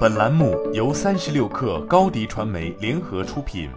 本栏目由三十六氪高低传媒联合出品。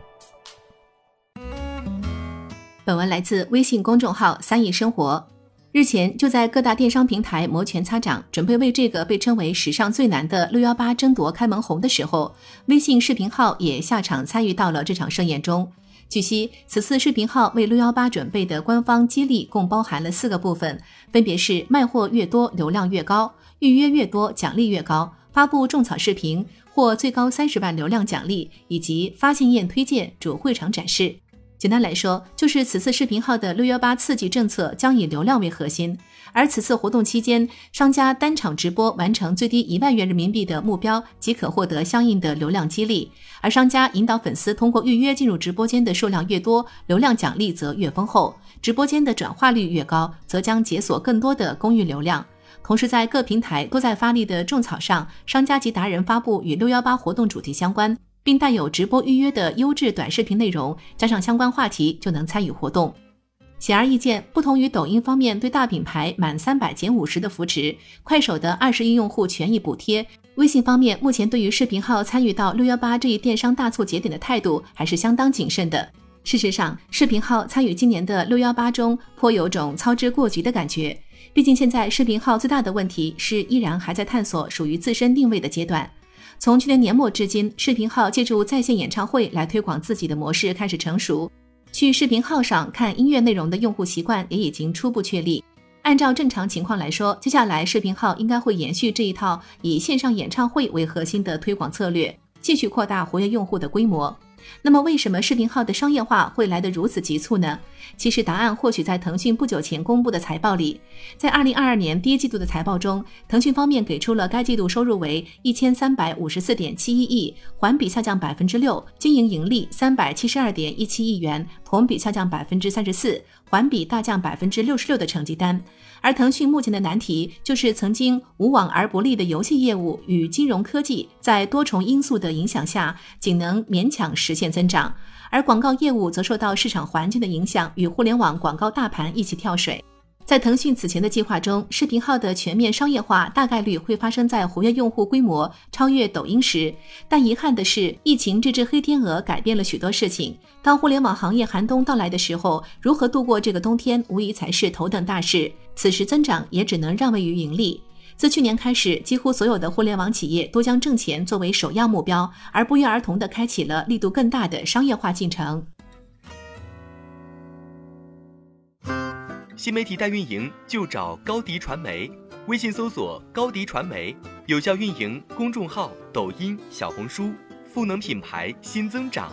本文来自微信公众号“三亿生活”。日前，就在各大电商平台摩拳擦掌，准备为这个被称为史上最难的六幺八争夺开门红的时候，微信视频号也下场参与到了这场盛宴中。据悉，此次视频号为六幺八准备的官方激励共包含了四个部分，分别是卖货越多流量越高，预约越多奖励越高，发布种草视频获最高三十万流量奖励，以及发信宴推荐主会场展示。简单来说，就是此次视频号的六幺八刺激政策将以流量为核心，而此次活动期间，商家单场直播完成最低一万元人民币的目标，即可获得相应的流量激励。而商家引导粉丝通过预约进入直播间的数量越多，流量奖励则越丰厚，直播间的转化率越高，则将解锁更多的公域流量。同时，在各平台都在发力的种草上，商家及达人发布与六幺八活动主题相关。并带有直播预约的优质短视频内容，加上相关话题就能参与活动。显而易见，不同于抖音方面对大品牌满三百减五十的扶持，快手的二十亿用户权益补贴，微信方面目前对于视频号参与到六幺八这一电商大促节点的态度还是相当谨慎的。事实上，视频号参与今年的六幺八中，颇有种操之过急的感觉。毕竟现在视频号最大的问题是依然还在探索属于自身定位的阶段。从去年年末至今，视频号借助在线演唱会来推广自己的模式开始成熟。去视频号上看音乐内容的用户习惯也已经初步确立。按照正常情况来说，接下来视频号应该会延续这一套以线上演唱会为核心的推广策略，继续扩大活跃用户的规模。那么，为什么视频号的商业化会来得如此急促呢？其实，答案或许在腾讯不久前公布的财报里。在二零二二年第一季度的财报中，腾讯方面给出了该季度收入为一千三百五十四点七一亿，环比下降百分之六；经营盈利三百七十二点一七亿元，同比下降百分之三十四，环比大降百分之六十六的成绩单。而腾讯目前的难题就是曾经无往而不利的游戏业务与金融科技，在多重因素的影响下，仅能勉强实实现增长，而广告业务则受到市场环境的影响，与互联网广告大盘一起跳水。在腾讯此前的计划中，视频号的全面商业化大概率会发生在活跃用户规模超越抖音时。但遗憾的是，疫情这只黑天鹅改变了许多事情。当互联网行业寒冬到来的时候，如何度过这个冬天，无疑才是头等大事。此时增长也只能让位于盈利。自去年开始，几乎所有的互联网企业都将挣钱作为首要目标，而不约而同地开启了力度更大的商业化进程。新媒体代运营就找高迪传媒，微信搜索高迪传媒，有效运营公众号、抖音、小红书，赋能品牌新增长。